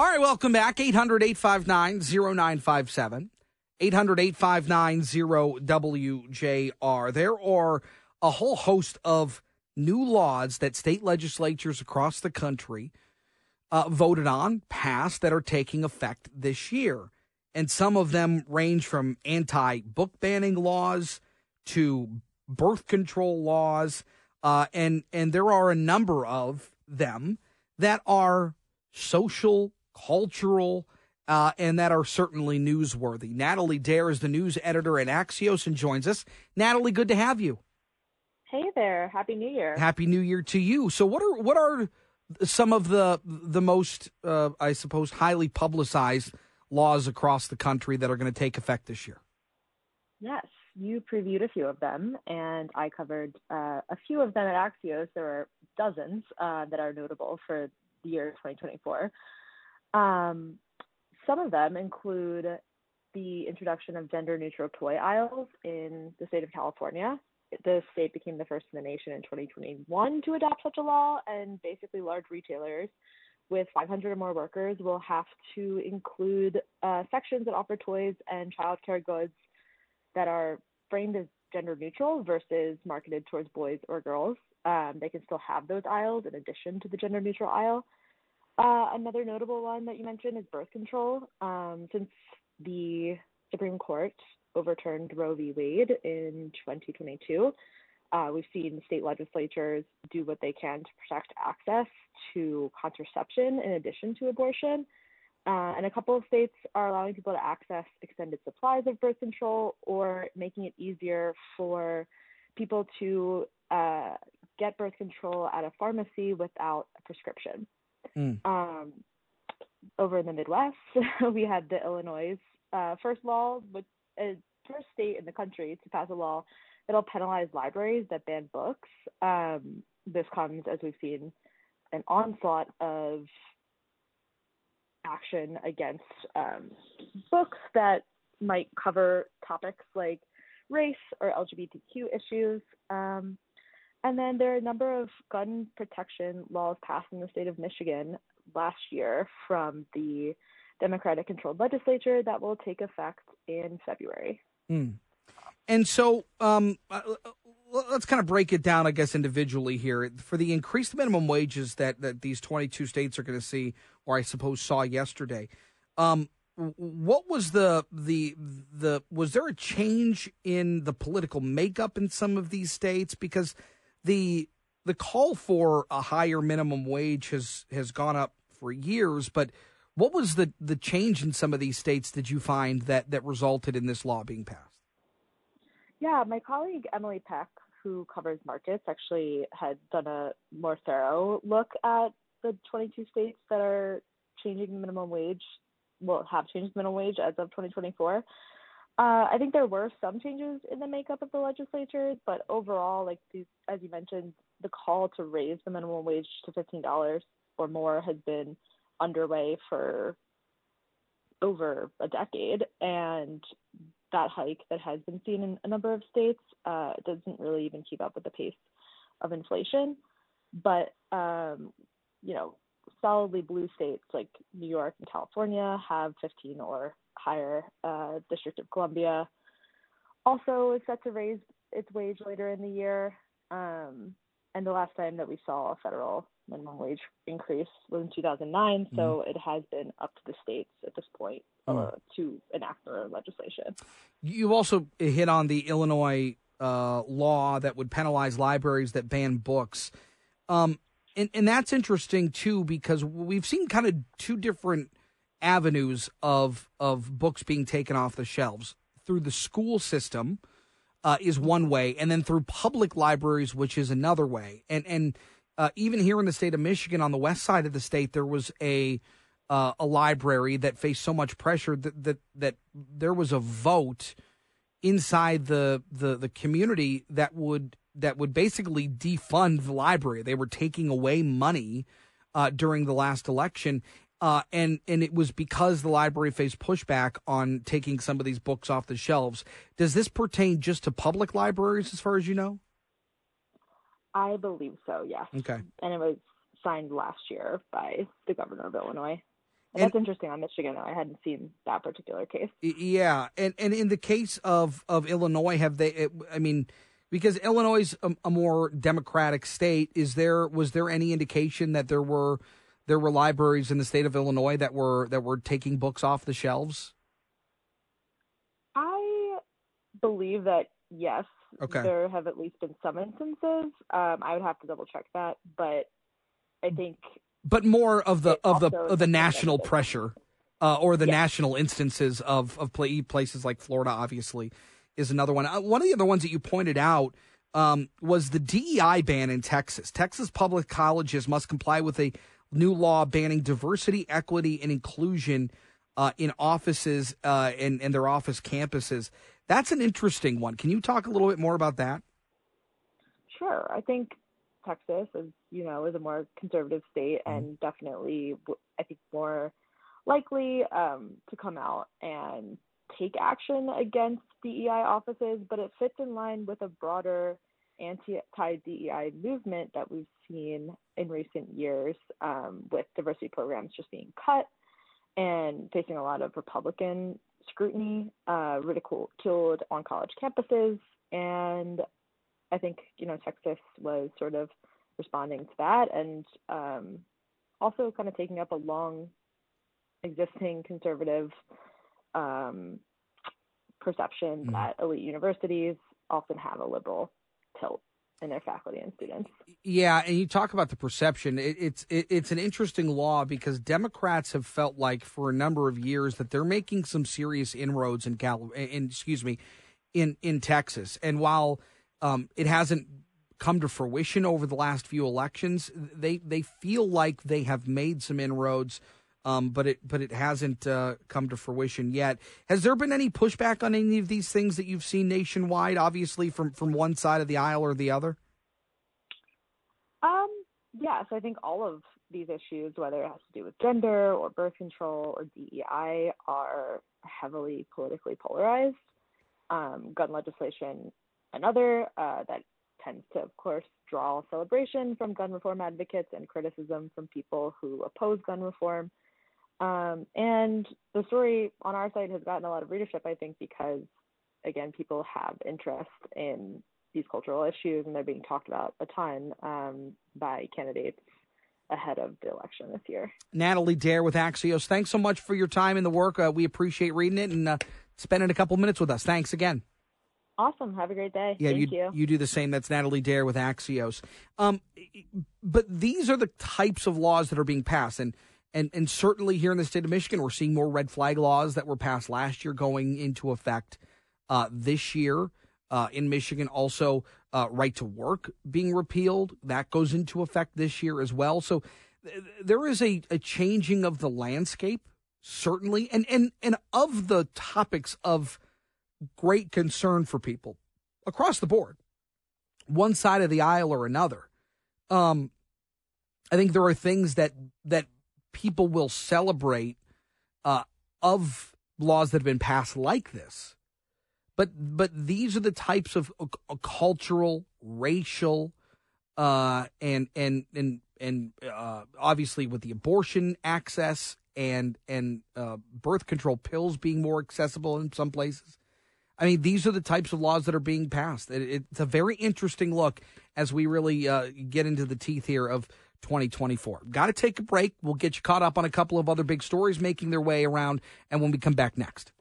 All right, welcome back. 800 859 0957. 800 859 WJR. There are a whole host of new laws that state legislatures across the country uh, voted on, passed, that are taking effect this year. And some of them range from anti book banning laws to birth control laws. Uh, and, and there are a number of them that are social, cultural, uh, and that are certainly newsworthy. Natalie Daher is the news editor at Axios and joins us. Natalie, good to have you. Hey there! Happy New Year. Happy New Year to you. So, what are what are some of the the most, uh, I suppose, highly publicized laws across the country that are going to take effect this year? Yes, you previewed a few of them, and I covered uh, a few of them at Axios. There are dozens uh, that are notable for the year 2024. Um, some of them include the introduction of gender neutral toy aisles in the state of California. The state became the first in the nation in 2021 to adopt such a law, and basically, large retailers with 500 or more workers will have to include uh, sections that offer toys and childcare goods that are framed as gender neutral versus marketed towards boys or girls. Um, they can still have those aisles in addition to the gender neutral aisle. Uh, another notable one that you mentioned is birth control. Um, since the Supreme Court overturned Roe v. Wade in 2022, uh, we've seen state legislatures do what they can to protect access to contraception in addition to abortion. Uh, and a couple of states are allowing people to access extended supplies of birth control or making it easier for people to uh, get birth control at a pharmacy without a prescription. Mm. Um, over in the Midwest, we had the Illinois uh, first law, which is first state in the country to pass a law that'll penalize libraries that ban books. Um, this comes as we've seen an onslaught of action against um, books that might cover topics like race or LGBTQ issues. Um, and then there are a number of gun protection laws passed in the state of Michigan last year from the Democratic controlled legislature that will take effect in February. Mm. And so um, uh, let's kind of break it down, I guess, individually here. For the increased minimum wages that, that these 22 states are going to see, or I suppose saw yesterday, um, what was the the the was there a change in the political makeup in some of these states because the the call for a higher minimum wage has has gone up for years, but what was the the change in some of these states did you find that that resulted in this law being passed? Yeah, my colleague Emily Peck, who covers markets, actually had done a more thorough look at the 22 states that are changing the minimum wage, will have changed minimum wage as of 2024. Uh, I think there were some changes in the makeup of the legislature, but overall, like these, as you mentioned, the call to raise the minimum wage to fifteen dollars or more has been underway for over a decade, and that hike that has been seen in a number of states uh, doesn't really even keep up with the pace of inflation. But um, you know, solidly blue states like New York and California have 15 or higher. Uh, District of Columbia also is set to raise its wage later in the year. Um, and the last time that we saw a federal minimum wage increase was in 2009. So mm-hmm. it has been up to the states at this point uh, mm. to enact their legislation. You also hit on the Illinois uh, law that would penalize libraries that ban books. Um, and, and that's interesting too because we've seen kind of two different avenues of of books being taken off the shelves through the school system uh, is one way, and then through public libraries, which is another way. And and uh, even here in the state of Michigan, on the west side of the state, there was a uh, a library that faced so much pressure that that that there was a vote inside the the the community that would that would basically defund the library. They were taking away money uh, during the last election, uh, and and it was because the library faced pushback on taking some of these books off the shelves. Does this pertain just to public libraries, as far as you know? I believe so. Yes. Okay. And it was signed last year by the governor of Illinois. And, that's interesting on Michigan. Though. I hadn't seen that particular case. Yeah, and and in the case of of Illinois, have they? I mean, because Illinois is a, a, more democratic state. Is there was there any indication that there were there were libraries in the state of Illinois that were that were taking books off the shelves? I believe that yes. Okay. There have at least been some instances. Um, I would have to double check that, but I think. But more of the of the of the national pressure, uh, or the yes. national instances of of play, places like Florida, obviously, is another one. Uh, one of the other ones that you pointed out um, was the DEI ban in Texas. Texas public colleges must comply with a new law banning diversity, equity, and inclusion uh, in offices uh, and, and their office campuses. That's an interesting one. Can you talk a little bit more about that? Sure. I think Texas, is you know, is a more conservative state mm-hmm. and definitely, I think, more likely um, to come out and take action against DEI offices, but it fits in line with a broader anti-DEI movement that we've seen in recent years um, with diversity programs just being cut and facing a lot of Republican scrutiny, uh, ridiculed on college campuses. And I think, you know, Texas was sort of responding to that and um, also kind of taking up a long existing conservative um, perception mm-hmm. that elite universities often have a liberal tilt in their faculty and students. Yeah, and you talk about the perception. It, it's it, it's an interesting law because Democrats have felt like for a number of years that they're making some serious inroads in Cal, in excuse me, in in Texas. And while um, it hasn't come to fruition over the last few elections, they they feel like they have made some inroads um, but it but it hasn't uh, come to fruition yet. Has there been any pushback on any of these things that you've seen nationwide? Obviously, from from one side of the aisle or the other. Um. Yes, I think all of these issues, whether it has to do with gender or birth control or DEI, are heavily politically polarized. Um, gun legislation, another uh, that tends to, of course, draw celebration from gun reform advocates and criticism from people who oppose gun reform. Um, and the story on our site has gotten a lot of readership, I think, because again, people have interest in these cultural issues and they're being talked about a ton um, by candidates ahead of the election this year. Natalie Daher with Axios, thanks so much for your time and the work. Uh, we appreciate reading it and uh, spending a couple minutes with us. Thanks again. Awesome. Have a great day. Yeah, Thank you, you. You do the same. That's Natalie Daher with Axios. Um, but these are the types of laws that are being passed. And and and certainly here in the state of Michigan, we're seeing more red flag laws that were passed last year going into effect uh, this year. Uh, in Michigan, also uh, right to work being repealed that goes into effect this year as well. So th- there is a, a changing of the landscape, certainly, and and and of the topics of great concern for people across the board, one side of the aisle or another. Um, I think there are things that that people will celebrate uh, of laws that have been passed like this. But but these are the types of uh, uh cultural, racial, uh, and and and and uh, obviously with the abortion access and and birth control pills being more accessible in some places. I mean, these are the types of laws that are being passed. It, it's a very interesting look as we really get into the teeth here of 2024. Got to take a break. We'll get you caught up on a couple of other big stories making their way around, and when we come back next.